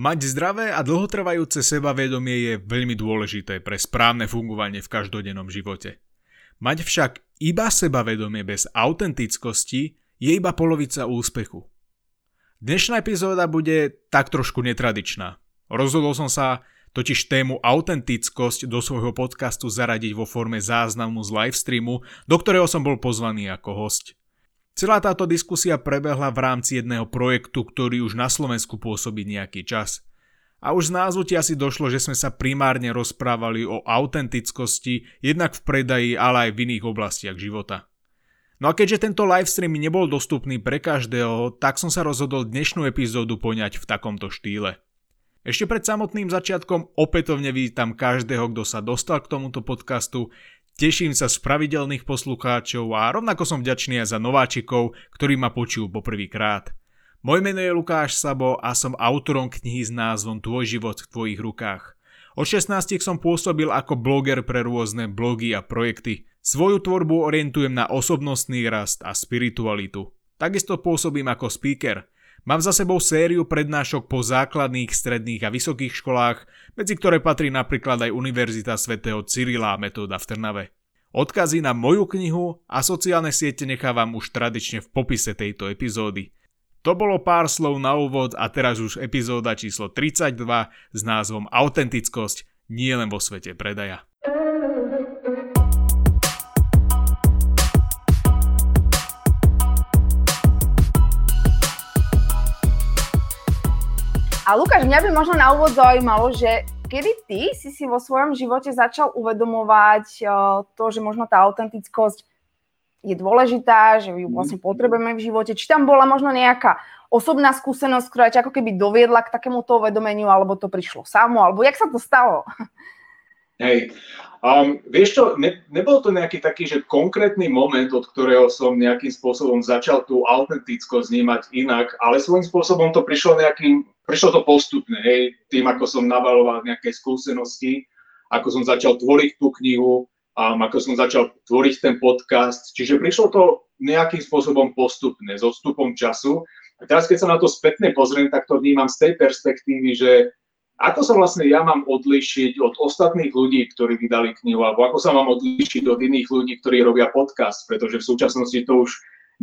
Mať zdravé a dlhotrvajúce sebavedomie je veľmi dôležité pre správne fungovanie v každodennom živote. Mať však iba sebavedomie bez autentickosti je iba polovica úspechu. Dnešná epizóda bude tak trošku netradičná. Rozhodol som sa totiž tému autentickosť do svojho podcastu zaradiť vo forme záznamu z livestreamu, do ktorého som bol pozvaný ako host. Celá táto diskusia prebehla v rámci jedného projektu, ktorý už na Slovensku pôsobí nejaký čas. A už z názvu ti asi došlo, že sme sa primárne rozprávali o autentickosti jednak v predaji, ale aj v iných oblastiach života. No a keďže tento livestream nebol dostupný pre každého, tak som sa rozhodol dnešnú epizódu poňať v takomto štýle. Ešte pred samotným začiatkom opätovne vítam každého, kto sa dostal k tomuto podcastu, Teším sa z pravidelných poslucháčov a rovnako som vďačný aj za nováčikov, ktorí ma počujú poprvýkrát. Moje meno je Lukáš Sabo a som autorom knihy s názvom Tvoj život v tvojich rukách. Od 16 som pôsobil ako bloger pre rôzne blogy a projekty. Svoju tvorbu orientujem na osobnostný rast a spiritualitu. Takisto pôsobím ako speaker. Mám za sebou sériu prednášok po základných, stredných a vysokých školách, medzi ktoré patrí napríklad aj Univerzita svätého Cyrila metóda v Trnave. Odkazy na moju knihu a sociálne siete nechávam už tradične v popise tejto epizódy. To bolo pár slov na úvod a teraz už epizóda číslo 32 s názvom Autentickosť nie len vo svete predaja. A Lukáš, mňa by možno na úvod zaujímalo, že kedy ty si si vo svojom živote začal uvedomovať to, že možno tá autentickosť je dôležitá, že ju vlastne potrebujeme v živote. Či tam bola možno nejaká osobná skúsenosť, ktorá ťa ako keby doviedla k takémuto uvedomeniu, alebo to prišlo samo, alebo jak sa to stalo? Hej, um, vieš čo, ne, nebol to nejaký taký, že konkrétny moment, od ktorého som nejakým spôsobom začal tú autentickosť vnímať inak, ale svojím spôsobom to prišlo nejakým Prišlo to postupne, hej, tým, ako som navaloval nejaké skúsenosti, ako som začal tvoriť tú knihu, um, ako som začal tvoriť ten podcast. Čiže prišlo to nejakým spôsobom postupne, s odstupom času. A teraz, keď sa na to spätne pozriem, tak to vnímam z tej perspektívy, že ako sa vlastne ja mám odlišiť od ostatných ľudí, ktorí vydali knihu, alebo ako sa mám odlišiť od iných ľudí, ktorí robia podcast, pretože v súčasnosti to už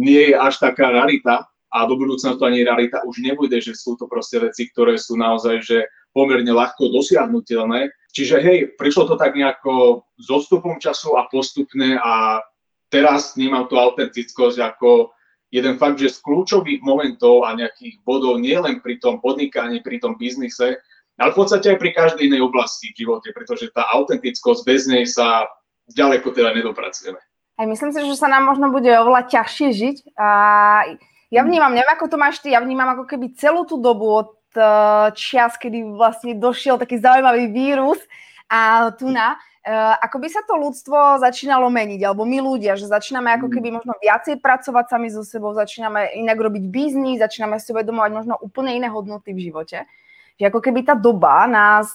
nie je až taká rarita, a do budúcna to ani realita už nebude, že sú to proste veci, ktoré sú naozaj že pomerne ľahko dosiahnutelné. Čiže hej, prišlo to tak nejako s odstupom času a postupne a teraz vnímam tú autentickosť ako jeden fakt, že z kľúčových momentov a nejakých bodov nielen pri tom podnikaní, pri tom biznise, ale v podstate aj pri každej inej oblasti v živote, pretože tá autentickosť bez nej sa ďaleko teda nedopracujeme. Aj myslím si, že sa nám možno bude oveľa ťažšie žiť a ja mm. vnímam, neviem ako to máš ty, ja vnímam ako keby celú tú dobu od uh, čias, kedy vlastne došiel taký zaujímavý vírus a tu na, uh, ako by sa to ľudstvo začínalo meniť, alebo my ľudia, že začíname ako mm. keby možno viacej pracovať sami so sebou, začíname inak robiť biznis, začíname si uvedomovať možno úplne iné hodnoty v živote. Že ako keby tá doba nás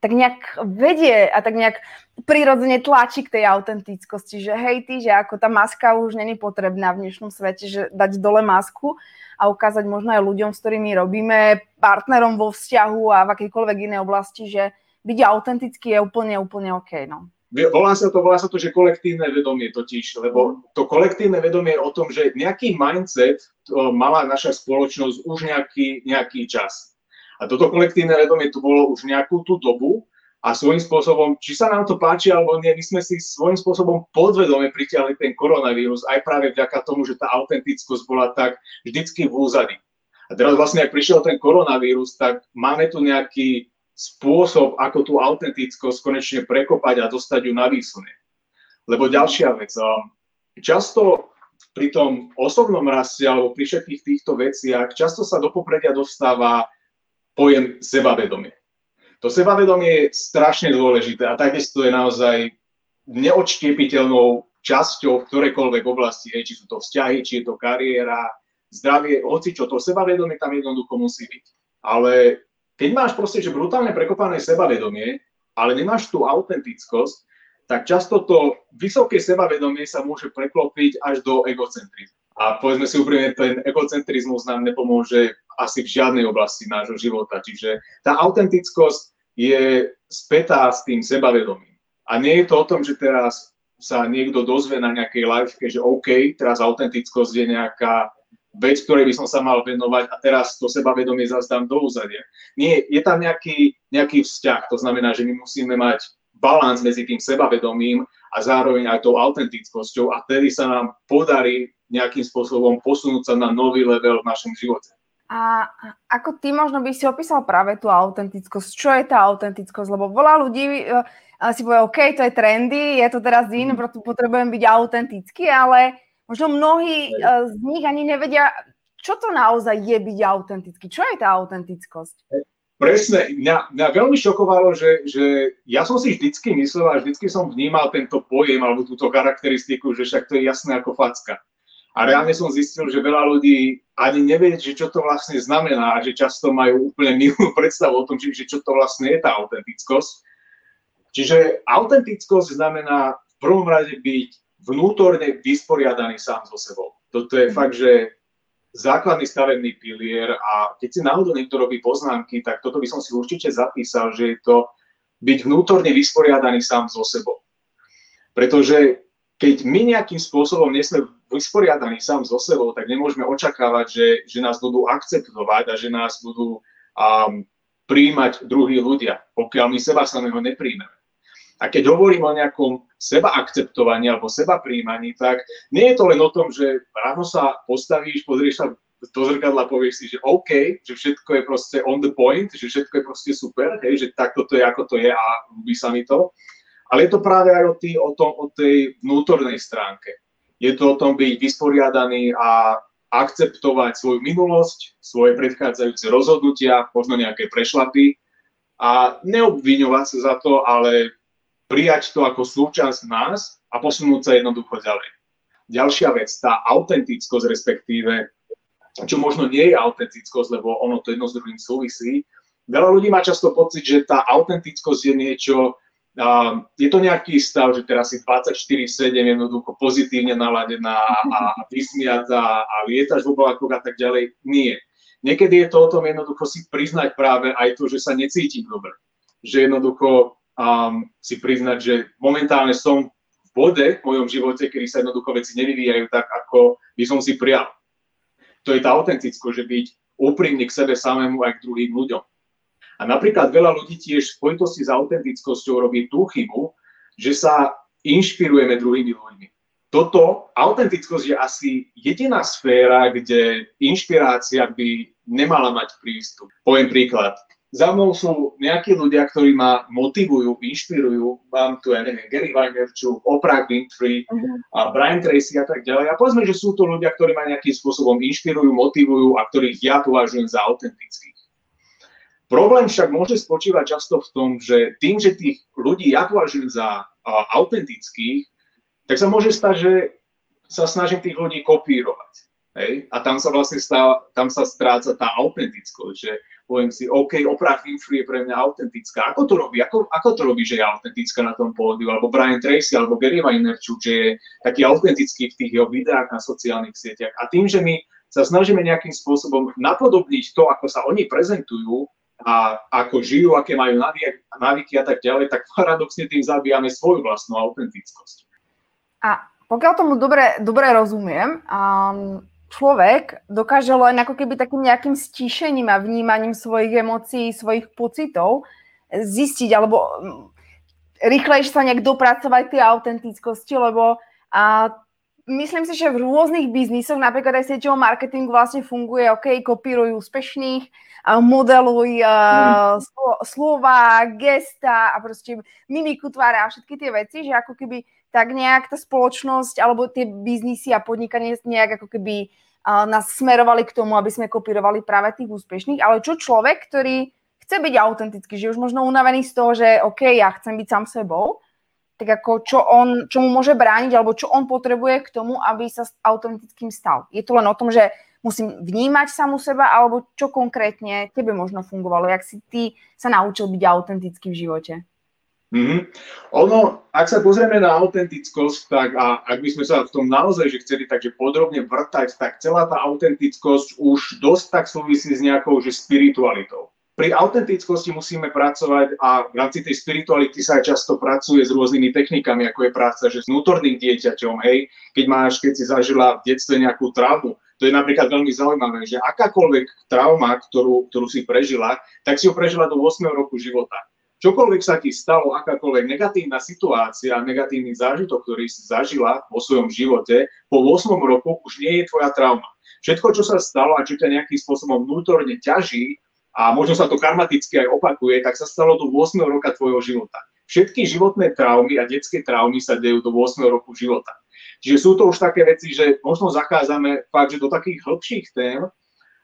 tak nejak vedie a tak nejak prirodzene tlačí k tej autentickosti, že hej ty, že ako tá maska už není potrebná v dnešnom svete, že dať dole masku a ukázať možno aj ľuďom, s ktorými robíme, partnerom vo vzťahu a v akejkoľvek inej oblasti, že byť autentický je úplne, úplne OK. No. Volá sa to, volá sa to, že kolektívne vedomie totiž, lebo to kolektívne vedomie je o tom, že nejaký mindset mala naša spoločnosť už nejaký, nejaký čas a toto kolektívne vedomie tu bolo už nejakú tú dobu a svojím spôsobom, či sa nám to páči alebo nie, my sme si svojím spôsobom podvedome pritiahli ten koronavírus aj práve vďaka tomu, že tá autentickosť bola tak vždycky v úzadi. A teraz vlastne, ak prišiel ten koronavírus, tak máme tu nejaký spôsob, ako tú autentickosť konečne prekopať a dostať ju na výsunie. Lebo ďalšia vec, často pri tom osobnom raste alebo pri všetkých týchto veciach, často sa do popredia dostáva pojem sebavedomie. To sebavedomie je strašne dôležité a takisto je naozaj neodštiepiteľnou časťou v ktorejkoľvek oblasti, či sú to vzťahy, či je to kariéra, zdravie, hoci čo, to sebavedomie tam jednoducho musí byť. Ale keď máš proste, že brutálne prekopané sebavedomie, ale nemáš tú autentickosť, tak často to vysoké sebavedomie sa môže preklopiť až do egocentrizmu. A povedzme si úprimne, ten egocentrizmus nám nepomôže asi v žiadnej oblasti nášho života. Čiže tá autentickosť je spätá s tým sebavedomím. A nie je to o tom, že teraz sa niekto dozvie na nejakej liveke, že OK, teraz autentickosť je nejaká vec, ktorej by som sa mal venovať a teraz to sebavedomie zazdám do úzadia. Nie, je tam nejaký, nejaký vzťah, to znamená, že my musíme mať balans medzi tým sebavedomím a zároveň aj tou autentickosťou a tedy sa nám podarí nejakým spôsobom posunúť sa na nový level v našom živote. A ako ty možno by si opísal práve tú autentickosť? Čo je tá autentickosť? Lebo veľa ľudí uh, si povie, OK, to je trendy, je to teraz in, mm. preto potrebujem byť autentický, ale možno mnohí uh, z nich ani nevedia, čo to naozaj je byť autentický. Čo je tá autentickosť? Presne, mňa, mňa veľmi šokovalo, že, že ja som si vždycky myslel a vždycky som vnímal tento pojem alebo túto charakteristiku, že však to je jasné ako facka. A reálne som zistil, že veľa ľudí ani nevie, že čo to vlastne znamená a že často majú úplne milú predstavu o tom, že, že čo to vlastne je tá autentickosť. Čiže autentickosť znamená v prvom rade byť vnútorne vysporiadaný sám so sebou. Toto je fakt, že základný stavebný pilier a keď si náhodou niekto robí poznámky, tak toto by som si určite zapísal, že je to byť vnútorne vysporiadaný sám so sebou. Pretože keď my nejakým spôsobom nie sme vysporiadaní sám so sebou, tak nemôžeme očakávať, že, že nás budú akceptovať a že nás budú um, príjmať druhí ľudia, pokiaľ my seba samého nepríjmeme. A keď hovorím o nejakom seba akceptovaní alebo seba príjmaní, tak nie je to len o tom, že ráno sa postavíš, pozrieš sa do zrkadla, povieš si, že OK, že všetko je proste on the point, že všetko je proste super, hej, že takto to je, ako to je a ľúbi sa mi to. Ale je to práve aj o, tý, o, tom, o tej vnútornej stránke. Je to o tom byť vysporiadaný a akceptovať svoju minulosť, svoje predchádzajúce rozhodnutia, možno nejaké prešlapy a neobviňovať sa za to, ale prijať to ako súčasť nás a posunúť sa jednoducho ďalej. Ďalšia vec, tá autentickosť, respektíve, čo možno nie je autentickosť, lebo ono to jedno s druhým súvisí. Veľa ľudí má často pocit, že tá autentickosť je niečo, uh, je to nejaký stav, že teraz si 24-7 jednoducho pozitívne naladená a vysmiatá a lietaš v oblakoch a tak ďalej. Nie. Niekedy je to o tom jednoducho si priznať práve aj to, že sa necítim dobre. Že jednoducho um, si priznať, že momentálne som v bode v mojom živote, kedy sa jednoducho veci nevyvíjajú tak, ako by som si prijal. To je tá autenticko, že byť úprimný k sebe samému aj k druhým ľuďom. A napríklad veľa ľudí tiež v spojitosti s autentickosťou robí tú chybu, že sa inšpirujeme druhými ľuďmi. Toto, autentickosť je asi jediná sféra, kde inšpirácia by nemala mať prístup. Poviem príklad za mnou sú nejakí ľudia, ktorí ma motivujú, inšpirujú. Mám tu, ja neviem, Gary Vaynerchuk, Oprah Winfrey, uh-huh. a Brian Tracy a tak ďalej. A povedzme, že sú to ľudia, ktorí ma nejakým spôsobom inšpirujú, motivujú a ktorých ja považujem za autentických. Problém však môže spočívať často v tom, že tým, že tých ľudí ja považujem za uh, autentických, tak sa môže stať, že sa snažím tých ľudí kopírovať. Hej? A tam sa vlastne stá, tam sa stráca tá autentickosť, že poviem si, OK, Oprah Winfrey je pre mňa autentická. Ako to robí? Ako, ako to robí, že je autentická na tom pódiu? Alebo Brian Tracy, alebo Gary Vaynerchuk, že je taký autentický v tých jeho videách na sociálnych sieťach. A tým, že my sa snažíme nejakým spôsobom napodobniť to, ako sa oni prezentujú a ako žijú, aké majú návyky a tak ďalej, tak paradoxne tým zabíjame svoju vlastnú autentickosť. A pokiaľ tomu dobre, dobre rozumiem, um, človek dokáže len ako keby takým nejakým stíšením a vnímaním svojich emócií, svojich pocitov zistiť, alebo mm, rýchlejšie sa nejak dopracovať tej autentickosti, lebo a myslím si, že v rôznych biznisoch, napríklad aj sieťovom marketingu vlastne funguje, OK, kopírujú úspešných, modeluj mm. slova, gesta a proste mimiku tvára a všetky tie veci, že ako keby tak nejak tá spoločnosť alebo tie biznisy a podnikanie nejak ako keby nás smerovali k tomu, aby sme kopírovali práve tých úspešných. Ale čo človek, ktorý chce byť autentický, že už možno unavený z toho, že OK, ja chcem byť sám sebou, tak ako čo, on, čo mu môže brániť, alebo čo on potrebuje k tomu, aby sa autentickým stal. Je to len o tom, že musím vnímať samu seba, alebo čo konkrétne tebe možno fungovalo, jak si ty sa naučil byť autentický v živote? Mm-hmm. Ono, ak sa pozrieme na autentickosť, tak a ak by sme sa v tom naozaj že chceli takže podrobne vrtať, tak celá tá autentickosť už dosť tak súvisí s nejakou že spiritualitou. Pri autentickosti musíme pracovať a v rámci tej spirituality sa často pracuje s rôznymi technikami, ako je práca že s vnútorným dieťaťom, hej, keď máš, keď si zažila v detstve nejakú traumu, to je napríklad veľmi zaujímavé, že akákoľvek trauma, ktorú, ktorú si prežila, tak si ju prežila do 8 roku života čokoľvek sa ti stalo, akákoľvek negatívna situácia, negatívny zážitok, ktorý si zažila vo svojom živote, po 8 roku už nie je tvoja trauma. Všetko, čo sa stalo a čo ťa nejakým spôsobom vnútorne ťaží, a možno sa to karmaticky aj opakuje, tak sa stalo do 8 roka tvojho života. Všetky životné traumy a detské traumy sa dejú do 8 roku života. Čiže sú to už také veci, že možno zachádzame fakt, že do takých hĺbších tém,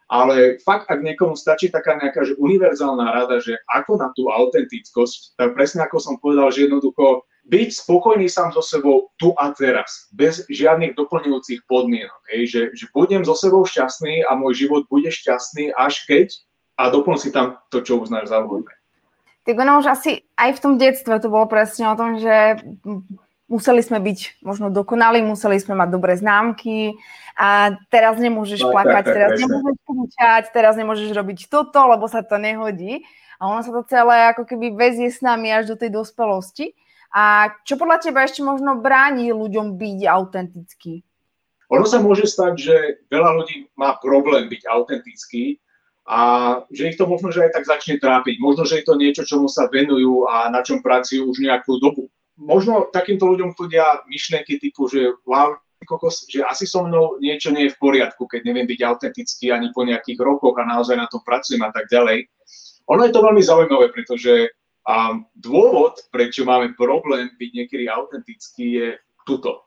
ale fakt, ak niekomu stačí taká nejaká že univerzálna rada, že ako na tú autentickosť, tak presne ako som povedal, že jednoducho byť spokojný sám so sebou tu a teraz, bez žiadnych doplňujúcich podmienok. Hej, že, že budem so sebou šťastný a môj život bude šťastný až keď a doplň si tam to, čo uznáš za vhodné. Tak ono už asi aj v tom detstve to bolo presne o tom, že museli sme byť možno dokonali, museli sme mať dobré známky a teraz nemôžeš no, plakať, tak, tak, teraz tak, nemôžeš kúčať, teraz nemôžeš robiť toto, lebo sa to nehodí. A ono sa to celé ako keby vezie s nami až do tej dospelosti. A čo podľa teba ešte možno bráni ľuďom byť autentický? Ono sa môže stať, že veľa ľudí má problém byť autentický a že ich to možno že aj tak začne trápiť. Možno, že je to niečo, čomu sa venujú a na čom pracujú už nejakú dobu možno takýmto ľuďom chodia myšlienky typu, že wow, kokos, že asi so mnou niečo nie je v poriadku, keď neviem byť autentický ani po nejakých rokoch a naozaj na tom pracujem a tak ďalej. Ono je to veľmi zaujímavé, pretože um, dôvod, prečo máme problém byť niekedy autentický, je tuto.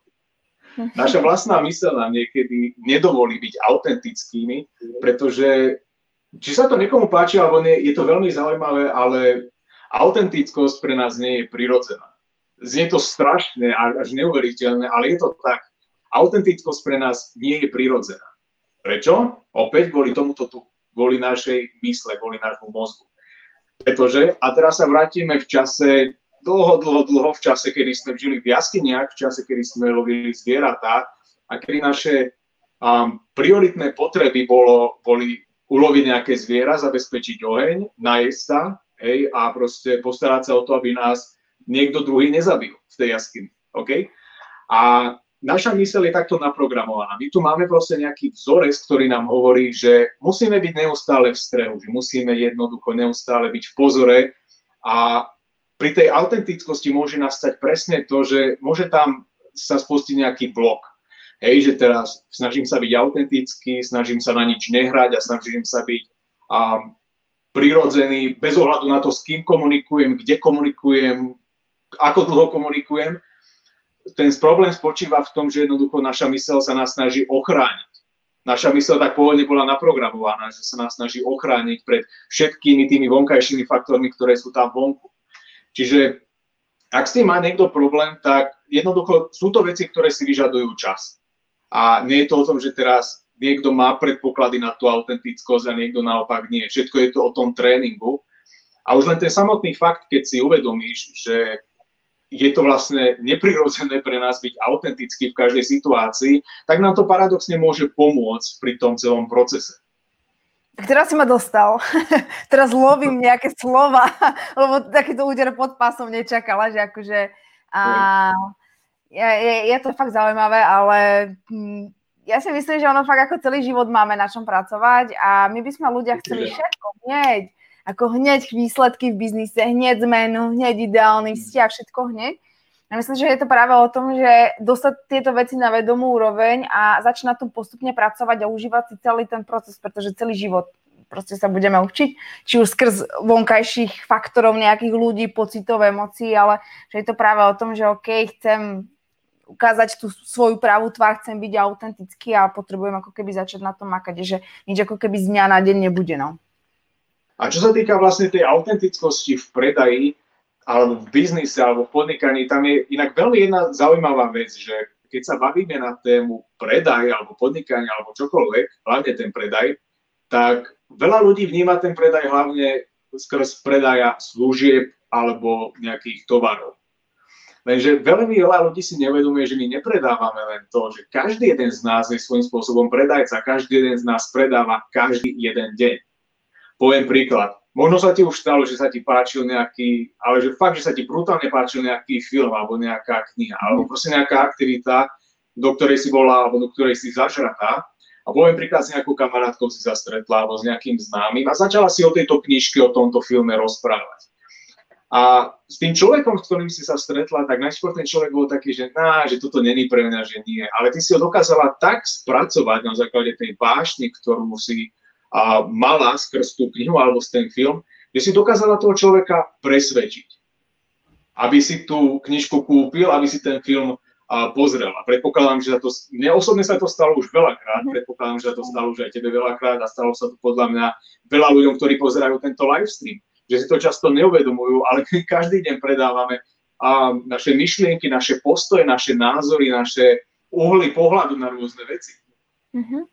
Naša vlastná mysel nám niekedy nedovolí byť autentickými, pretože či sa to niekomu páči alebo nie, je to veľmi zaujímavé, ale autentickosť pre nás nie je prirodzená znie to strašné až neuveriteľné, ale je to tak. Autentickosť pre nás nie je prirodzená. Prečo? Opäť kvôli tomuto tu, kvôli našej mysle, kvôli nášmu mozgu. Pretože, a teraz sa vrátime v čase, dlho, dlho, dlho v čase, kedy sme žili v jaskyniach, v čase, kedy sme lovili zvieratá a kedy naše um, prioritné potreby bolo, boli uloviť nejaké zviera, zabezpečiť oheň, najesť sa hej, a proste postarať sa o to, aby nás niekto druhý nezabil v tej jaskyni. Okay? A naša myseľ je takto naprogramovaná. My tu máme proste nejaký vzorec, ktorý nám hovorí, že musíme byť neustále v strehu, že musíme jednoducho neustále byť v pozore a pri tej autentickosti môže nastať presne to, že môže tam sa spustiť nejaký blok. Hej, že teraz snažím sa byť autentický, snažím sa na nič nehrať a snažím sa byť um, prirodzený, bez ohľadu na to, s kým komunikujem, kde komunikujem, ako dlho komunikujem. Ten problém spočíva v tom, že jednoducho naša mysel sa nás snaží ochrániť. Naša mysel tak pôvodne bola naprogramovaná, že sa nás snaží ochrániť pred všetkými tými vonkajšími faktormi, ktoré sú tam vonku. Čiže ak s tým má niekto problém, tak jednoducho sú to veci, ktoré si vyžadujú čas. A nie je to o tom, že teraz niekto má predpoklady na tú autentickosť a niekto naopak nie. Všetko je to o tom tréningu. A už len ten samotný fakt, keď si uvedomíš, že je to vlastne neprirodzené pre nás byť autentický v každej situácii, tak nám to paradoxne môže pomôcť pri tom celom procese. Tak teraz si ma dostal. teraz lovím nejaké slova, lebo takýto úder pod pásom nečakala, že akože... A, je, je, je to fakt zaujímavé, ale hm, ja si myslím, že ono fakt ako celý život máme na čom pracovať a my by sme ľudia chceli všetko hneď ako hneď výsledky v biznise, hneď zmenu, hneď ideálny vzťah, všetko hneď. A myslím, že je to práve o tom, že dostať tieto veci na vedomú úroveň a začať na tom postupne pracovať a užívať si celý ten proces, pretože celý život proste sa budeme učiť, či už skrz vonkajších faktorov nejakých ľudí, pocitov, emócií, ale že je to práve o tom, že OK, chcem ukázať tú svoju pravú tvár, chcem byť autentický a potrebujem ako keby začať na tom makať, že nič ako keby z dňa na deň nebude. No. A čo sa týka vlastne tej autentickosti v predaji, alebo v biznise, alebo v podnikaní, tam je inak veľmi jedna zaujímavá vec, že keď sa bavíme na tému predaj, alebo podnikania, alebo čokoľvek, hlavne ten predaj, tak veľa ľudí vníma ten predaj hlavne skrz predaja služieb alebo nejakých tovarov. Lenže veľmi veľa ľudí si nevedomuje, že my nepredávame len to, že každý jeden z nás je svojím spôsobom predajca, každý jeden z nás predáva každý jeden deň. Poviem príklad. Možno sa ti už stalo, že sa ti páčil nejaký, ale že fakt, že sa ti brutálne páčil nejaký film alebo nejaká kniha, alebo proste nejaká aktivita, do ktorej si bola, alebo do ktorej si zažratá. A poviem príklad, s nejakou kamarátkou si sa stretla, alebo s nejakým známym a začala si o tejto knižke, o tomto filme rozprávať. A s tým človekom, s ktorým si sa stretla, tak najskôr ten človek bol taký, že, ná, že toto není pre mňa, že nie. Ale ty si ho dokázala tak spracovať na základe tej vášne, ktorú si a, mala skrz tú knihu alebo ten film, že si dokázala toho človeka presvedčiť. Aby si tú knižku kúpil, aby si ten film a, pozrel. A predpokladám, že sa to, mne osobne sa to stalo už veľakrát, mhm. predpokladám, že sa to stalo už aj tebe veľakrát a stalo sa to podľa mňa veľa ľuďom, ktorí pozerajú tento livestream že si to často neuvedomujú, ale my každý deň predávame a naše myšlienky, naše postoje, naše názory, naše uhly pohľadu na rôzne veci. Uh-huh.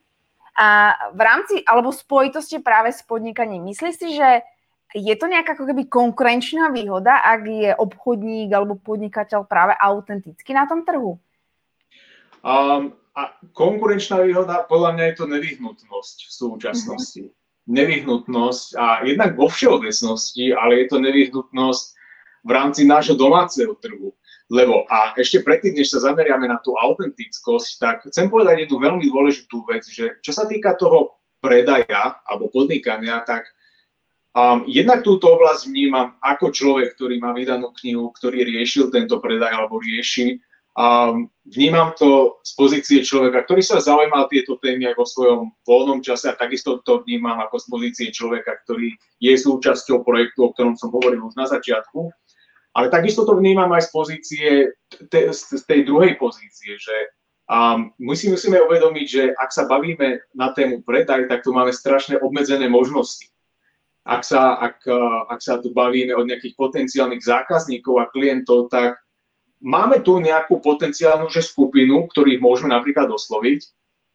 A v rámci, alebo spojitosti práve s podnikaním, myslíš si, že je to nejaká ako keby konkurenčná výhoda, ak je obchodník alebo podnikateľ práve autentický na tom trhu? Um, a konkurenčná výhoda, podľa mňa je to nevyhnutnosť v súčasnosti. Uh-huh nevyhnutnosť a jednak vo všeobecnosti, ale je to nevyhnutnosť v rámci nášho domáceho trhu. Lebo a ešte predtým, než sa zameriame na tú autentickosť, tak chcem povedať jednu veľmi dôležitú vec, že čo sa týka toho predaja alebo podnikania, tak um, jednak túto oblasť vnímam ako človek, ktorý má vydanú knihu, ktorý riešil tento predaj alebo rieši a vnímam to z pozície človeka, ktorý sa zaujíma tieto témy aj vo svojom voľnom čase a takisto to vnímam ako z pozície človeka, ktorý je súčasťou projektu, o ktorom som hovoril už na začiatku. Ale takisto to vnímam aj z pozície, te, z tej druhej pozície, že um, my si musíme uvedomiť, že ak sa bavíme na tému predaj, tak tu máme strašne obmedzené možnosti. Ak sa, ak, ak sa tu bavíme od nejakých potenciálnych zákazníkov a klientov, tak máme tu nejakú potenciálnu že skupinu, ktorých môžeme napríklad osloviť,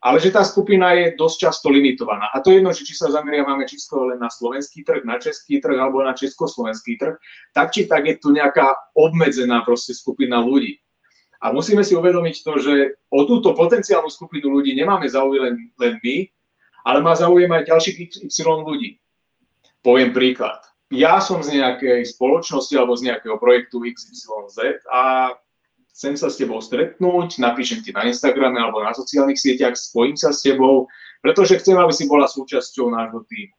ale že tá skupina je dosť často limitovaná. A to je jedno, že či sa zameriavame čisto len na slovenský trh, na český trh alebo na československý trh, tak či tak je tu nejaká obmedzená proste skupina ľudí. A musíme si uvedomiť to, že o túto potenciálnu skupinu ľudí nemáme záujem len, len my, ale má záujem aj ďalších Y ľudí. Poviem príklad ja som z nejakej spoločnosti alebo z nejakého projektu XYZ a chcem sa s tebou stretnúť, napíšem ti na Instagrame alebo na sociálnych sieťach, spojím sa s tebou, pretože chcem, aby si bola súčasťou nášho týmu.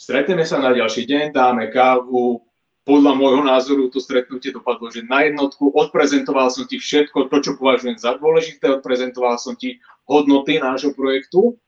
Stretneme sa na ďalší deň, dáme kávu, podľa môjho názoru to stretnutie dopadlo, že na jednotku odprezentoval som ti všetko, to, čo považujem za dôležité, odprezentoval som ti hodnoty nášho projektu.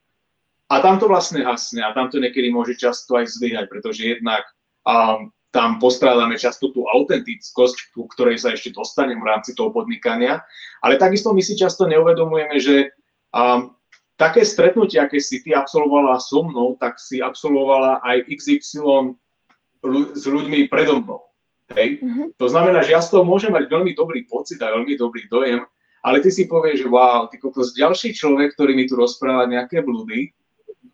A tam to vlastne hasne a tam to niekedy môže často aj zlyhať, pretože jednak um, tam postrádame často tú autentickosť, ku ktorej sa ešte dostanem v rámci toho podnikania, ale takisto my si často neuvedomujeme, že um, také stretnutie, aké si ty absolvovala so mnou, tak si absolvovala aj XY s ľuďmi predo mnou. Hej? Mm-hmm. To znamená, že ja z toho môžem mať veľmi dobrý pocit a veľmi dobrý dojem, ale ty si povieš, že wow, ty kokos, ďalší človek, ktorý mi tu rozpráva nejaké blúdy,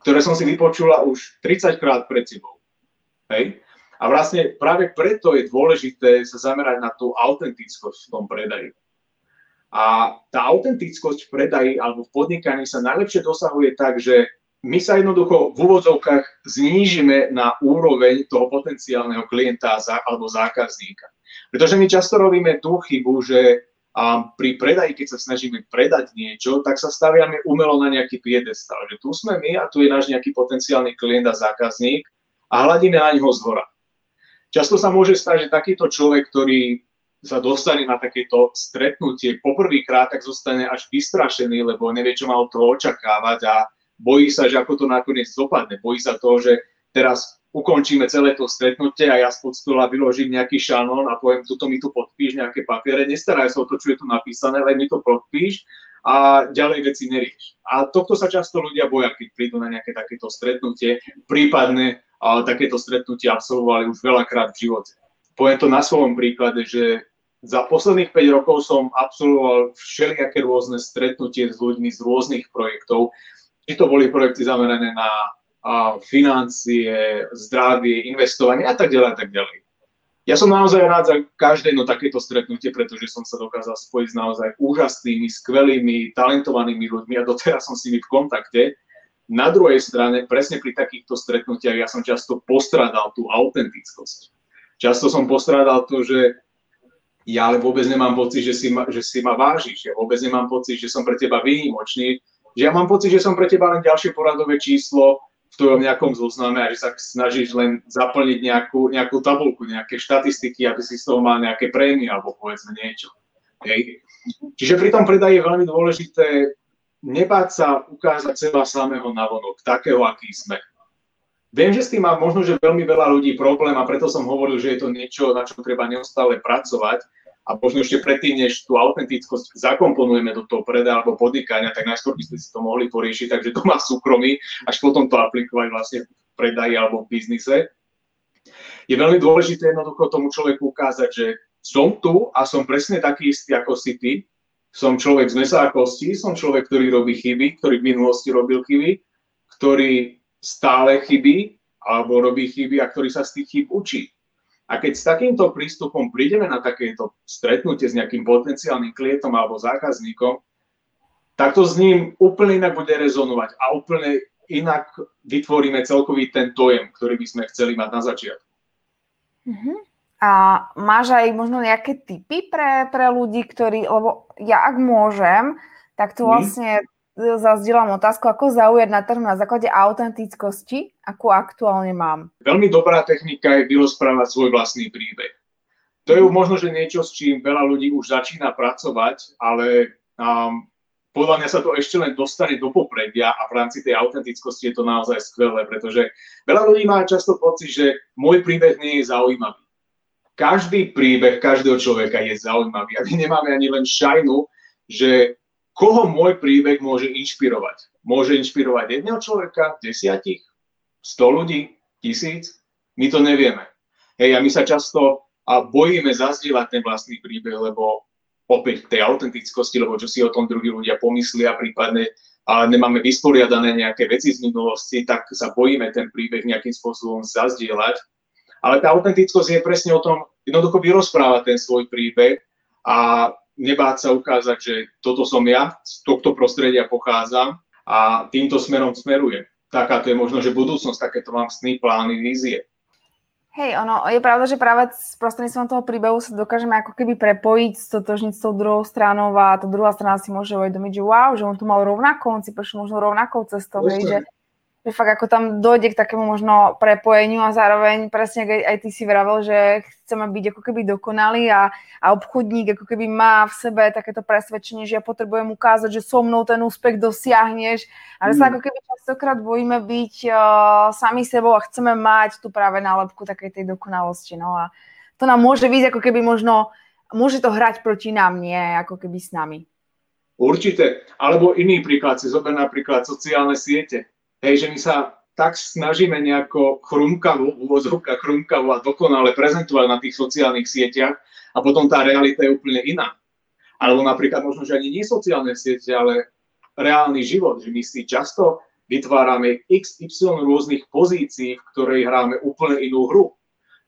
ktoré som si vypočula už 30 krát pred sebou. Hej? A vlastne práve preto je dôležité sa zamerať na tú autentickosť v tom predaji. A tá autentickosť v predaji alebo v podnikaní sa najlepšie dosahuje tak, že my sa jednoducho v úvodzovkách znížime na úroveň toho potenciálneho klienta alebo zákazníka. Pretože my často robíme tú chybu, že a pri predaji, keď sa snažíme predať niečo, tak sa staviame umelo na nejaký piedestal. Že tu sme my a tu je náš nejaký potenciálny klient a zákazník a hľadíme na neho z hora. Často sa môže stať, že takýto človek, ktorý sa dostane na takéto stretnutie poprvýkrát, tak zostane až vystrašený, lebo nevie, čo od toho očakávať a bojí sa, že ako to nakoniec dopadne. Bojí sa toho, že teraz ukončíme celé to stretnutie a ja spod stola vyložím nejaký šanón a poviem, tuto mi tu podpíš nejaké papiere, nestaraj sa o to, čo je tu napísané, len mi to podpíš a ďalej veci nerieš. A tohto sa často ľudia boja, keď prídu na nejaké takéto stretnutie, prípadne a, takéto stretnutie absolvovali už veľakrát v živote. Poviem to na svojom príklade, že za posledných 5 rokov som absolvoval všelijaké rôzne stretnutie s ľuďmi z rôznych projektov. Či to boli projekty zamerané na financie, zdravie, investovanie a tak ďalej a tak ďalej. Ja som naozaj rád za každé jedno takéto stretnutie, pretože som sa dokázal spojiť s naozaj úžasnými, skvelými, talentovanými ľuďmi a doteraz som s nimi v kontakte. Na druhej strane, presne pri takýchto stretnutiach ja som často postrádal tú autentickosť. Často som postrádal to, že ja ale vôbec nemám pocit, že si, ma, že si ma vážiš, ja vôbec nemám pocit, že som pre teba výnimočný, že ja mám pocit, že som pre teba len ďalšie poradové číslo, v tvojom nejakom zozname a že sa snažíš len zaplniť nejakú, nejakú tabulku, nejaké štatistiky, aby si z toho mal nejaké prémie alebo povedzme niečo. Hej. Čiže pri tom predaji je veľmi dôležité nebáť sa ukázať seba samého navonok, takého, aký sme. Viem, že s tým má možno, že veľmi veľa ľudí problém a preto som hovoril, že je to niečo, na čom treba neustále pracovať, a možno ešte predtým, než tú autentickosť zakomponujeme do toho predaja alebo podnikania, tak najskôr by sme si to mohli poriešiť, takže to má súkromí, až potom to aplikovať vlastne v predaji alebo v biznise. Je veľmi dôležité jednoducho tomu človeku ukázať, že som tu a som presne taký istý ako si ty. Som človek z mesa kosti, som človek, ktorý robí chyby, ktorý v minulosti robil chyby, ktorý stále chybí alebo robí chyby a ktorý sa z tých chyb učí. A keď s takýmto prístupom prídeme na takéto stretnutie s nejakým potenciálnym klientom alebo zákazníkom, tak to s ním úplne inak bude rezonovať a úplne inak vytvoríme celkový ten dojem, ktorý by sme chceli mať na začiatku. Uh-huh. A máš aj možno nejaké typy pre, pre ľudí, ktorí, lebo ja ak môžem, tak to mhm. vlastne zazdielam otázku, ako zaujať na trhu na základe autentickosti, akú aktuálne mám. Veľmi dobrá technika je vyrozprávať svoj vlastný príbeh. To je možno, že niečo, s čím veľa ľudí už začína pracovať, ale um, podľa mňa sa to ešte len dostane do popredia a v rámci tej autentickosti je to naozaj skvelé, pretože veľa ľudí má často pocit, že môj príbeh nie je zaujímavý. Každý príbeh každého človeka je zaujímavý a my nemáme ani len šajnu, že koho môj príbeh môže inšpirovať. Môže inšpirovať jedného človeka, desiatich, sto ľudí, tisíc? My to nevieme. Hej, a my sa často a bojíme zazdieľať ten vlastný príbeh, lebo opäť tej autentickosti, lebo čo si o tom druhí ľudia pomyslia, prípadne a nemáme vysporiadané nejaké veci z minulosti, tak sa bojíme ten príbeh nejakým spôsobom zazdieľať. Ale tá autentickosť je presne o tom, jednoducho vyrozprávať ten svoj príbeh a nebáť sa ukázať, že toto som ja, z tohto prostredia pochádzam a týmto smerom smerujem. Takáto je možno, že budúcnosť, takéto mám sny, plány, vízie. Hej, ono, je pravda, že práve s prostredníctvom toho príbehu sa dokážeme ako keby prepojiť, stotožniť s tou druhou stranou a tá druhá strana si môže uvedomiť, že wow, že on tu mal rovnako, on si prešiel možno rovnakou cestou, hej, že že fakt ako tam dojde k takému možno prepojeniu a zároveň presne aj, aj ty si vravel, že chceme byť ako keby dokonalí a, a obchodník ako keby má v sebe takéto presvedčenie, že ja potrebujem ukázať, že so mnou ten úspech dosiahneš a že sa mm. ako keby častokrát bojíme byť uh, sami sebou a chceme mať tu práve nálepku takej tej dokonalosti. No a to nám môže byť ako keby možno, môže to hrať proti nám, nie ako keby s nami. Určite. Alebo iný príklad, si zober napríklad sociálne siete Hej, že my sa tak snažíme nejako chrumkavo, úvozovka chrumkavo a dokonale prezentovať na tých sociálnych sieťach a potom tá realita je úplne iná. Alebo napríklad možno, že ani nie sociálne siete, ale reálny život, že my si často vytvárame XY rôznych pozícií, v ktorej hráme úplne inú hru.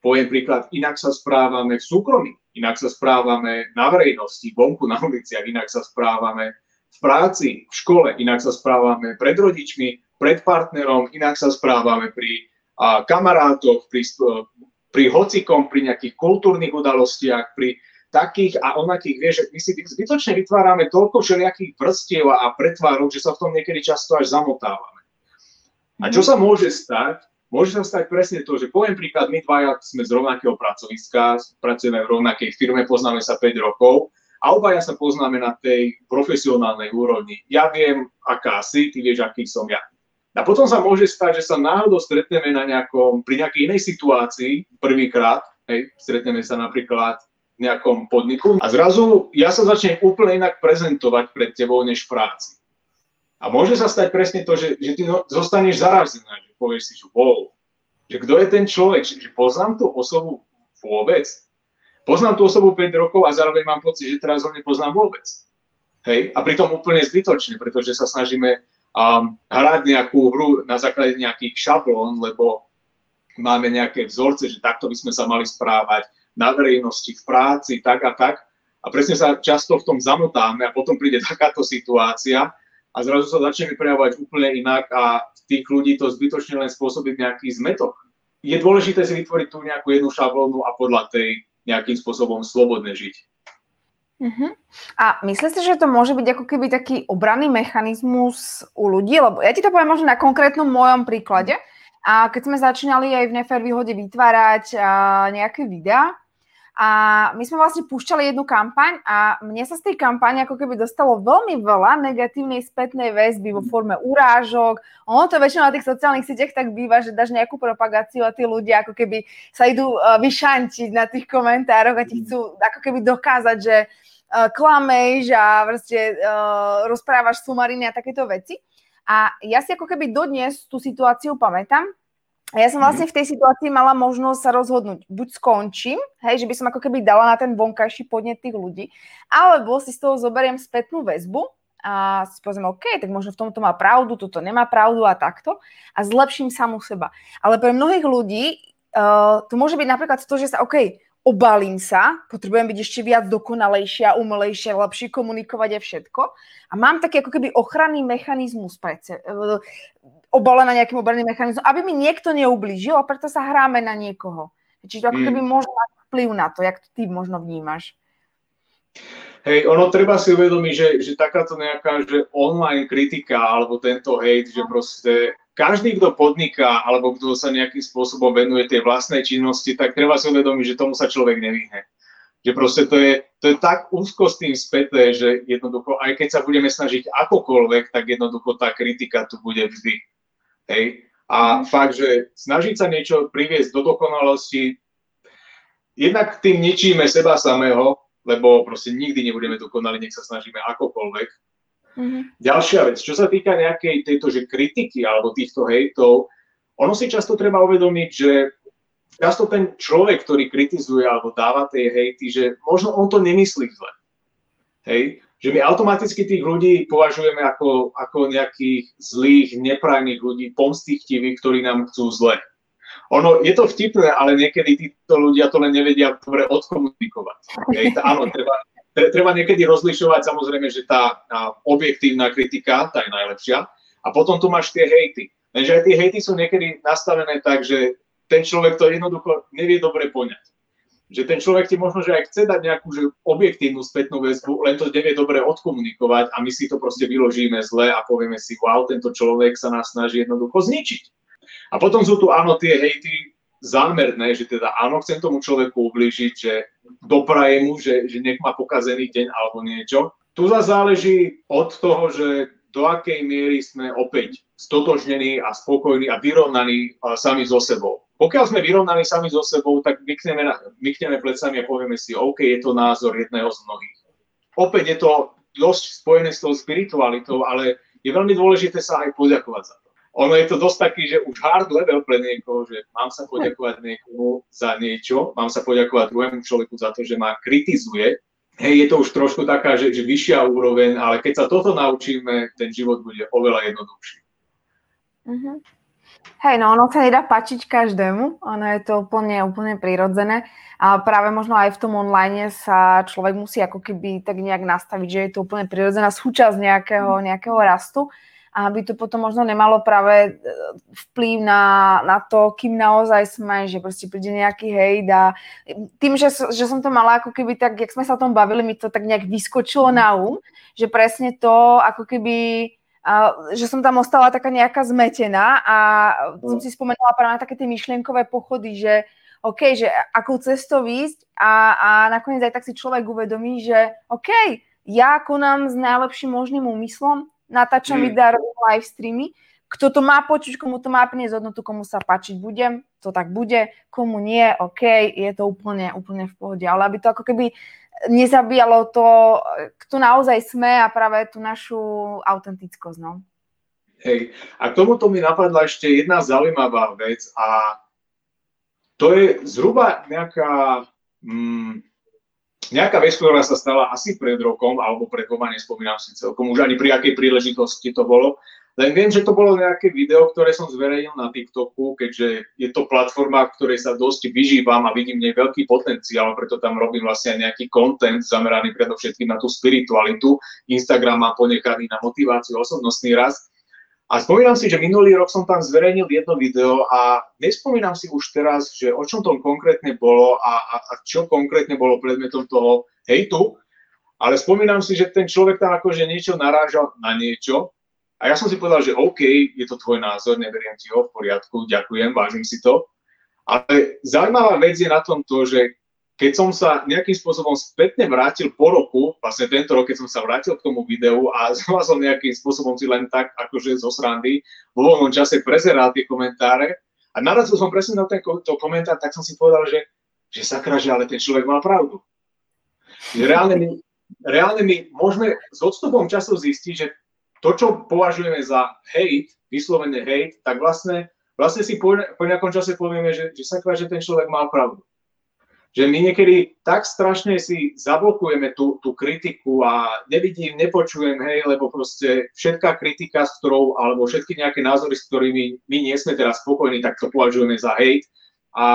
Poviem príklad, inak sa správame v súkromí, inak sa správame na verejnosti, vonku na uliciach, inak sa správame v práci, v škole, inak sa správame pred rodičmi, pred partnerom, inak sa správame pri a, kamarátoch, pri, pri hocikom, pri nejakých kultúrnych udalostiach, pri takých a onakých, vieš, že my si zbytočne vytvárame toľko všelijakých vrstiev a pretvárok, že sa v tom niekedy často až zamotávame. A čo sa môže stať? Môže sa stať presne to, že poviem príklad, my dvaja sme z rovnakého pracoviska, pracujeme v rovnakej firme, poznáme sa 5 rokov a obaja sa poznáme na tej profesionálnej úrovni. Ja viem, aká si, ty vieš, aký som ja. A potom sa môže stať, že sa náhodou stretneme na nejakom, pri nejakej inej situácii prvýkrát, hej, stretneme sa napríklad v nejakom podniku a zrazu ja sa začnem úplne inak prezentovať pred tebou než v práci. A môže sa stať presne to, že, že ty no, zostaneš zarazená, že povieš si, že wow, že kto je ten človek, že, že poznám tú osobu vôbec. Poznám tú osobu 5 rokov a zároveň mám pocit, že teraz ho nepoznám vôbec. Hej? A pritom úplne zbytočne, pretože sa snažíme a hrať nejakú hru na základe nejakých šablón, lebo máme nejaké vzorce, že takto by sme sa mali správať, na verejnosti, v práci, tak a tak. A presne sa často v tom zamotáme a potom príde takáto situácia a zrazu sa začneme prejavovať úplne inak a tých ľudí to zbytočne len spôsobí nejaký zmetok. Je dôležité si vytvoriť tú nejakú jednu šablónu a podľa tej nejakým spôsobom slobodne žiť. Uh-huh. A myslíte, že to môže byť ako keby taký obranný mechanizmus u ľudí? Lebo ja ti to poviem možno na konkrétnom mojom príklade. A keď sme začínali aj v Nefer výhode vytvárať nejaké videá, a my sme vlastne púšťali jednu kampaň a mne sa z tej kampane ako keby dostalo veľmi veľa negatívnej spätnej väzby vo forme urážok. Ono to väčšinou na tých sociálnych sieťach tak býva, že dáš nejakú propagáciu a tí ľudia ako keby sa idú vyšančiť na tých komentároch a ti chcú ako keby dokázať, že klameš a vlastne rozprávaš sumariny a takéto veci. A ja si ako keby dodnes tú situáciu pamätám, a ja som vlastne v tej situácii mala možnosť sa rozhodnúť, buď skončím, hej, že by som ako keby dala na ten vonkajší podnet tých ľudí, alebo si z toho zoberiem spätnú väzbu a si poviem, OK, tak možno v tomto má pravdu, toto nemá pravdu a takto a zlepším samú seba. Ale pre mnohých ľudí uh, to môže byť napríklad to, že sa, OK, obalím sa, potrebujem byť ešte viac dokonalejšia, umelejšia, lepšie komunikovať a všetko. A mám taký ako keby ochranný mechanizmus pre se, obalená nejakým obranným mechanizmom, aby mi niekto neublížil a preto sa hráme na niekoho. Čiže ako mm. keby možno mať vplyv na to, jak to ty možno vnímaš. Hej, ono treba si uvedomiť, že, že takáto nejaká že online kritika alebo tento hate, že proste každý, kto podniká alebo kto sa nejakým spôsobom venuje tej vlastnej činnosti, tak treba si uvedomiť, že tomu sa človek nevyhne. Že proste to je, to je tak úzko s tým späté, že jednoducho, aj keď sa budeme snažiť akokoľvek, tak jednoducho tá kritika tu bude vždy. Hej? A mm. fakt, že snažiť sa niečo priviesť do dokonalosti, jednak tým ničíme seba samého, lebo proste nikdy nebudeme dokonali, nech sa snažíme akokoľvek. Mm-hmm. Ďalšia vec, čo sa týka nejakej tejto že kritiky alebo týchto hejtov, ono si často treba uvedomiť, že často ten človek, ktorý kritizuje alebo dáva tie hejty, že možno on to nemyslí zle. Hej? Že my automaticky tých ľudí považujeme ako, ako nejakých zlých, neprajných ľudí, pomstichtivých, ktorí nám chcú zle. Ono, je to vtipné, ale niekedy títo ľudia to len nevedia dobre odkomunikovať. Tá, áno, treba, treba niekedy rozlišovať samozrejme, že tá objektívna kritika, tá je najlepšia, a potom tu máš tie hejty. Lenže aj tie hejty sú niekedy nastavené tak, že ten človek to jednoducho nevie dobre poňať že ten človek ti možno, že aj chce dať nejakú že objektívnu spätnú väzbu, len to nevie dobre odkomunikovať a my si to proste vyložíme zle a povieme si, wow, tento človek sa nás snaží jednoducho zničiť. A potom sú tu áno tie hejty zámerné, že teda áno, chcem tomu človeku ublížiť, že dopraje mu, že, že nech má pokazený deň alebo niečo. Tu zase záleží od toho, že do akej miery sme opäť stotožnení a spokojní a vyrovnaní sami so sebou. Pokiaľ sme vyrovnaní sami so sebou, tak mykneme, mykneme plecami a povieme si, OK, je to názor jedného z mnohých. Opäť je to dosť spojené s tou spiritualitou, ale je veľmi dôležité sa aj poďakovať za to. Ono je to dosť taký, že už hard level pre niekoho, že mám sa poďakovať niekomu za niečo, mám sa poďakovať druhému človeku za to, že ma kritizuje. Hej, je to už trošku taká, že, že vyššia úroveň, ale keď sa toto naučíme, ten život bude oveľa jednoduchší. Uh-huh. Hej, no ono sa nedá pačiť každému, ono je to úplne, úplne prirodzené a práve možno aj v tom online sa človek musí ako keby tak nejak nastaviť, že je to úplne prirodzená súčasť nejakého, nejakého rastu aby to potom možno nemalo práve e, vplyv na, na to, kým naozaj sme, že proste príde nejaký hejt a tým, že, že som to mala ako keby tak, jak sme sa o tom bavili, mi to tak nejak vyskočilo na um, že presne to ako keby a, že som tam ostala taká nejaká zmetená a som si spomenula práve na také tie myšlienkové pochody, že OK, že akou cestou ísť a, a nakoniec aj tak si človek uvedomí, že OK, ja konám s najlepším možným úmyslom, natáčam mm. videa, robím live streamy, kto to má počuť, komu to má priniesť hodnotu, komu sa páčiť budem, to tak bude, komu nie, OK, je to úplne, úplne v pohode, ale aby to ako keby nezabíjalo to, kto naozaj sme a práve tú našu autentickosť. No. Hej, a k tomuto mi napadla ešte jedna zaujímavá vec a to je zhruba nejaká, mm, nejaká vec, ktorá sa stala asi pred rokom alebo pred dvoma, nespomínam si celkom, už ani pri akej príležitosti to bolo, Len viem, že to bolo nejaké video, ktoré som zverejnil na TikToku, keďže je to platforma, ktorej sa dosť vyžívam a vidím nej veľký potenciál, preto tam robím vlastne aj nejaký content zameraný predovšetkým na tú spiritualitu. Instagram má ponechaný na motiváciu, osobnostný rast. A spomínam si, že minulý rok som tam zverejnil jedno video a nespomínam si už teraz, že o čom to konkrétne bolo a, a, a čo konkrétne bolo predmetom toho hejtu, ale spomínam si, že ten človek tam akože niečo narážal na niečo a ja som si povedal, že OK, je to tvoj názor, neberiem ti ho, v poriadku, ďakujem, vážim si to. Ale zaujímavá vec je na tom to, že keď som sa nejakým spôsobom spätne vrátil po roku, vlastne tento rok, keď som sa vrátil k tomu videu a znova som nejakým spôsobom si len tak, akože zo srandy, vo voľnom čase prezeral tie komentáre a narazil som presne na ten to komentár, tak som si povedal, že, že sakra, že ale ten človek mal pravdu. Reálne my, reálne my môžeme s odstupom času zistiť, že to, čo považujeme za hate, vyslovené hate, tak vlastne, vlastne si po, po nejakom čase povieme, že, že sakra, že ten človek mal pravdu. Že my niekedy tak strašne si zablokujeme tú, tú kritiku a nevidím, nepočujem, hej, lebo proste všetká kritika, s ktorou, alebo všetky nejaké názory, s ktorými my nie sme teraz spokojní, tak to považujeme za hate a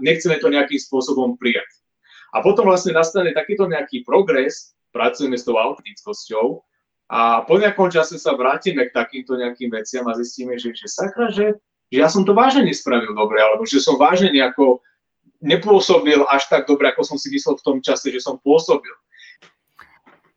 nechceme to nejakým spôsobom prijať. A potom vlastne nastane takýto nejaký progres, pracujeme s tou autentickosťou a po nejakom čase sa vrátime k takýmto nejakým veciam a zistíme, že, že sakra, že, že ja som to vážne nespravil dobre, alebo že som vážne nejako nepôsobil až tak dobre, ako som si myslel v tom čase, že som pôsobil.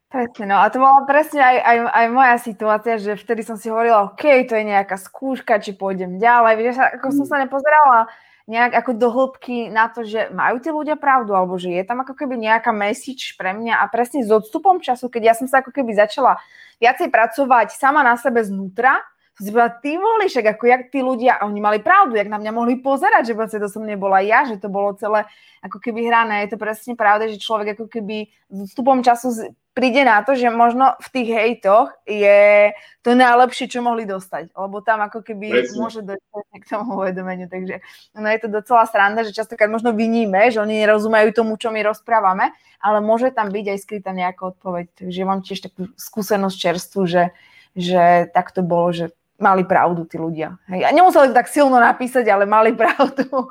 Presne, no a to bola presne aj, aj, aj moja situácia, že vtedy som si hovorila, OK, to je nejaká skúška, či pôjdem ďalej, vieš, ako som sa nepozerala nejak ako do hĺbky na to, že majú tí ľudia pravdu, alebo že je tam ako keby nejaká message pre mňa. A presne s odstupom času, keď ja som sa ako keby začala viacej pracovať sama na sebe znútra, si povedala, ty voli, však ako jak tí ľudia, a oni mali pravdu, jak na mňa mohli pozerať, že proste to som nebola ja, že to bolo celé ako keby hrané. Je to presne pravda, že človek ako keby s odstupom času príde na to, že možno v tých hejtoch je to najlepšie, čo mohli dostať, lebo tam ako keby Presne. môže dojsť k tomu uvedomeniu, takže no je to docela sranda, že častokrát možno vyníme, že oni nerozumejú tomu, čo my rozprávame, ale môže tam byť aj skrytá nejaká odpoveď, takže mám tiež takú skúsenosť čerstvu, že, že tak to bolo, že mali pravdu tí ľudia. Hej. A nemuseli to tak silno napísať, ale mali pravdu.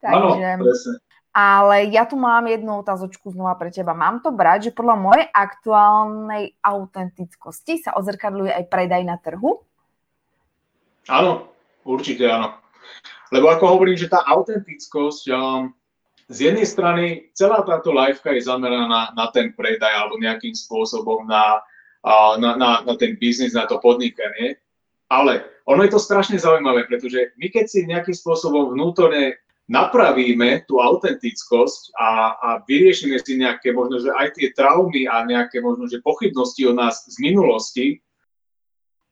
takže... Áno, presne. Ale ja tu mám jednu otázočku znova pre teba. Mám to brať, že podľa mojej aktuálnej autentickosti sa ozrkadľuje aj predaj na trhu? Áno, určite áno. Lebo ako hovorím, že tá autentickosť, um, z jednej strany celá táto liveka je zameraná na, na ten predaj alebo nejakým spôsobom na, uh, na, na, na ten biznis, na to podnikanie. Ale ono je to strašne zaujímavé, pretože my keď si nejakým spôsobom vnútorne napravíme tú autentickosť a, a vyriešime si nejaké možno, že aj tie traumy a nejaké možno, že pochybnosti o nás z minulosti,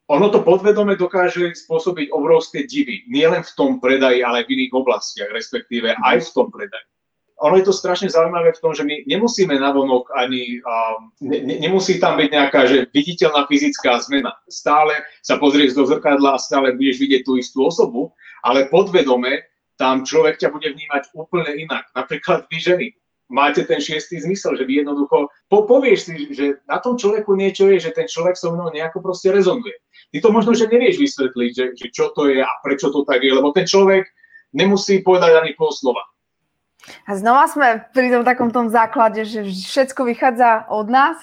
ono to podvedome dokáže spôsobiť obrovské divy. Nie len v tom predaji, ale aj v iných oblastiach, respektíve aj v tom predaji. Ono je to strašne zaujímavé v tom, že my nemusíme navonok ani, um, ne, nemusí tam byť nejaká že viditeľná fyzická zmena. Stále sa pozrieš do zrkadla a stále budeš vidieť tú istú osobu, ale podvedome tam človek ťa bude vnímať úplne inak. Napríklad vy ženy, máte ten šiestý zmysel, že vy jednoducho po, povieš si, že na tom človeku niečo je, že ten človek so mnou nejako proste rezonuje. Ty to možno, že nevieš vysvetliť, že, že čo to je a prečo to tak je, lebo ten človek nemusí povedať ani pol slova. A znova sme pri tom takom tom základe, že všetko vychádza od nás,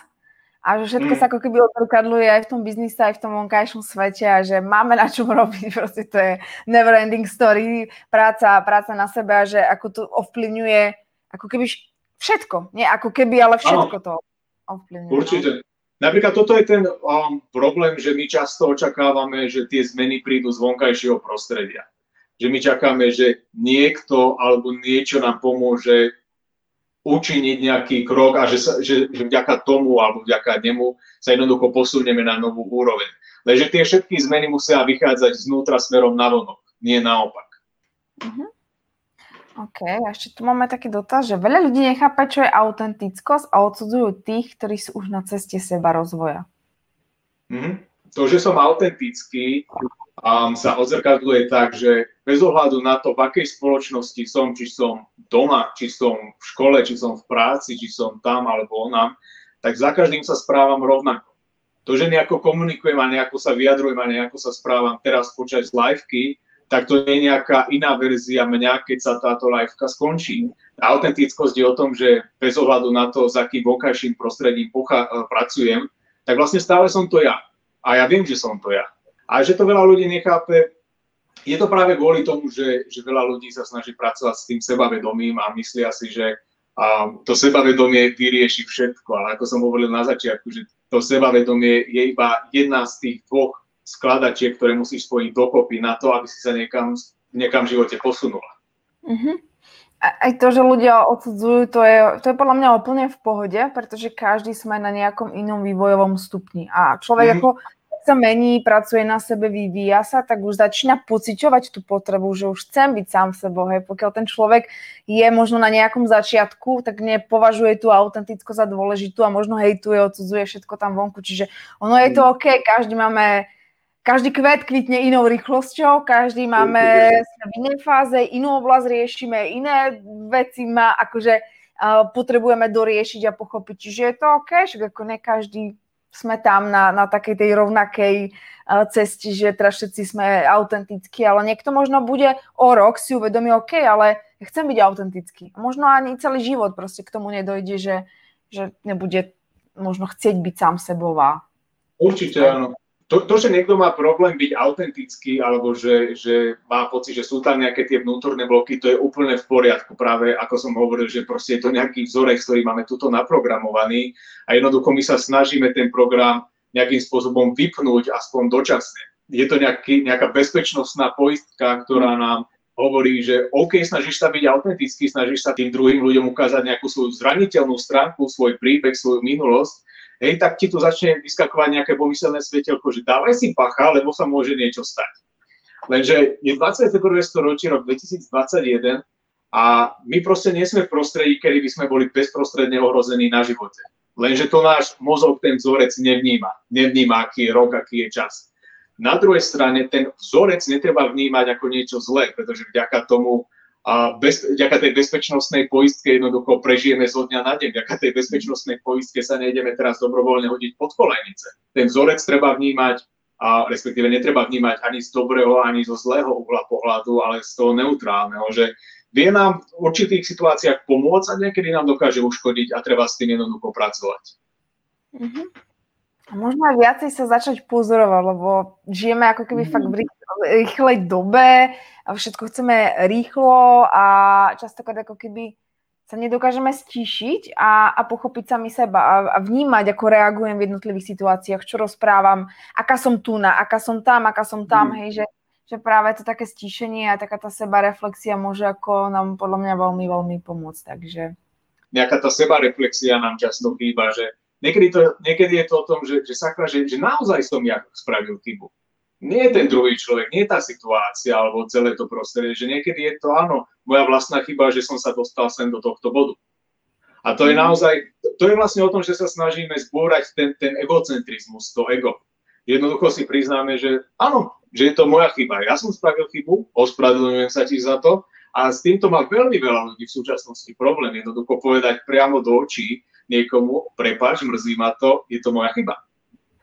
a že všetko mm. sa ako keby odrukadluje aj v tom biznise, aj v tom vonkajšom svete a že máme na čom robiť, proste to je never ending story, práca, práca na sebe a že ako to ovplyvňuje ako keby všetko, nie ako keby, ale všetko to ovplyvňuje. No. Určite. Napríklad toto je ten um, problém, že my často očakávame, že tie zmeny prídu z vonkajšieho prostredia. Že my čakáme, že niekto alebo niečo nám pomôže učiniť nejaký krok a že, sa, že, že vďaka tomu alebo vďaka nemu sa jednoducho posunieme na novú úroveň. Lenže tie všetky zmeny musia vychádzať znútra smerom na vonok, nie naopak. Uh-huh. OK, a ešte tu máme taký dotaz, že veľa ľudí nechápe, čo je autentickosť a odsudzujú tých, ktorí sú už na ceste seba rozvoja. Uh-huh. To, že som autentický, um, sa odzrkadluje tak, že bez ohľadu na to, v akej spoločnosti som, či som doma, či som v škole, či som v práci, či som tam alebo onam, tak za každým sa správam rovnako. To, že nejako komunikujem a nejako sa vyjadrujem a nejako sa správam teraz počas liveky, tak to nie je nejaká iná verzia mňa, keď sa táto liveka skončí. Autentickosť je o tom, že bez ohľadu na to, s akým vonkajším prostredím pracujem, tak vlastne stále som to ja. A ja viem, že som to ja. A že to veľa ľudí nechápe, je to práve kvôli tomu, že, že veľa ľudí sa snaží pracovať s tým sebavedomím a myslia si, že a to sebavedomie vyrieši všetko. Ale ako som hovoril na začiatku, že to sebavedomie je iba jedna z tých dvoch skladačiek, ktoré musíš spojiť dokopy na to, aby si sa niekam, niekam v živote posunula. Uh-huh. Aj to, že ľudia odsudzujú, to je, to je podľa mňa úplne v pohode, pretože každý sme na nejakom inom vývojovom stupni. A človek mm. ako sa mení, pracuje na sebe, vyvíja sa, tak už začína pociťovať tú potrebu, že už chcem byť sám sebou. Hej. Pokiaľ ten človek je možno na nejakom začiatku, tak nepovažuje tú autentickosť za dôležitú a možno hejtuje, odsudzuje všetko tam vonku. Čiže ono je to mhm. OK, každý máme každý kvet kvitne inou rýchlosťou, každý máme v inej fáze, inú oblasť riešime, iné veci má, akože potrebujeme doriešiť a pochopiť. Čiže je to OK, však ako ne každý sme tam na, na takej tej rovnakej uh, ceste, že teraz všetci sme autentickí, ale niekto možno bude o rok si uvedomí, OK, ale chcem byť autentický. Možno ani celý život proste k tomu nedojde, že, že nebude možno chcieť byť sám sebou. Určite áno to, to, že niekto má problém byť autentický, alebo že, že má pocit, že sú tam nejaké tie vnútorné bloky, to je úplne v poriadku. Práve ako som hovoril, že proste je to nejaký vzorek, ktorý máme tuto naprogramovaný a jednoducho my sa snažíme ten program nejakým spôsobom vypnúť aspoň dočasne. Je to nejaký, nejaká bezpečnostná poistka, ktorá nám hovorí, že OK, snažíš sa byť autentický, snažíš sa tým druhým ľuďom ukázať nejakú svoju zraniteľnú stránku, svoj príbeh, svoju minulosť, hej, tak ti tu začne vyskakovať nejaké pomyselné svetelko, že dávaj si pacha, lebo sa môže niečo stať. Lenže je 21. storočie, rok 2021 a my proste nie sme v prostredí, kedy by sme boli bezprostredne ohrození na živote. Lenže to náš mozog, ten vzorec nevníma. Nevníma, aký je rok, aký je čas. Na druhej strane ten vzorec netreba vnímať ako niečo zlé, pretože vďaka tomu a bez, vďaka tej bezpečnostnej poistke jednoducho prežijeme zo dňa na deň. Vďaka tej bezpečnostnej poistke sa nejdeme teraz dobrovoľne hodiť pod kolejnice. Ten vzorec treba vnímať, a respektíve netreba vnímať ani z dobrého, ani zo zlého uhla pohľadu, ale z toho neutrálneho, že vie nám v určitých situáciách pomôcť a niekedy nám dokáže uškodiť a treba s tým jednoducho pracovať. Mm-hmm. A možno aj viacej sa začať pozorovať, lebo žijeme ako keby mm-hmm. fakt v rýchlej dobe, a všetko chceme rýchlo a častokrát ako keby sa nedokážeme stíšiť a, a pochopiť sami seba a, a vnímať, ako reagujem v jednotlivých situáciách, čo rozprávam, aká som tu na, aká som tam, aká som tam, mm. hej, že, že práve to také stíšenie a taká tá seba reflexia môže ako nám podľa mňa veľmi, veľmi pomôcť, takže... Nejaká tá seba reflexia nám často chýba, že niekedy, to, niekedy je to o tom, že, že sakra, že, že naozaj som ja spravil chybu nie je ten druhý človek, nie je tá situácia alebo celé to prostredie, že niekedy je to áno, moja vlastná chyba, že som sa dostal sem do tohto bodu. A to je mhm. naozaj, to je vlastne o tom, že sa snažíme zbúrať ten, ten egocentrizmus, to ego. Jednoducho si priznáme, že áno, že je to moja chyba. Ja som spravil chybu, ospravedlňujem sa ti za to a s týmto má veľmi veľa ľudí v súčasnosti problém. Jednoducho povedať priamo do očí niekomu, prepáč, mrzí ma to, je to moja chyba.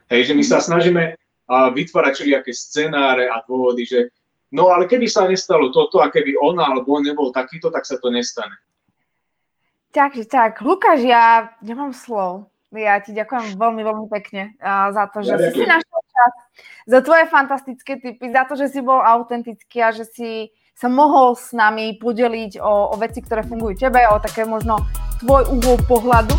Hej, že my sa mhm. snažíme vytvárať všelijaké scenáre a dôvody, že no ale keby sa nestalo toto a keby ona alebo on nebol takýto, tak sa to nestane. Takže tak, Lukáš, ja nemám slov. Ja ti ďakujem veľmi, veľmi pekne za to, že ja si našiel čas, za tvoje fantastické typy, za to, že si bol autentický a že si sa mohol s nami podeliť o, o veci, ktoré fungujú tebe, o také možno tvoj uhol pohľadu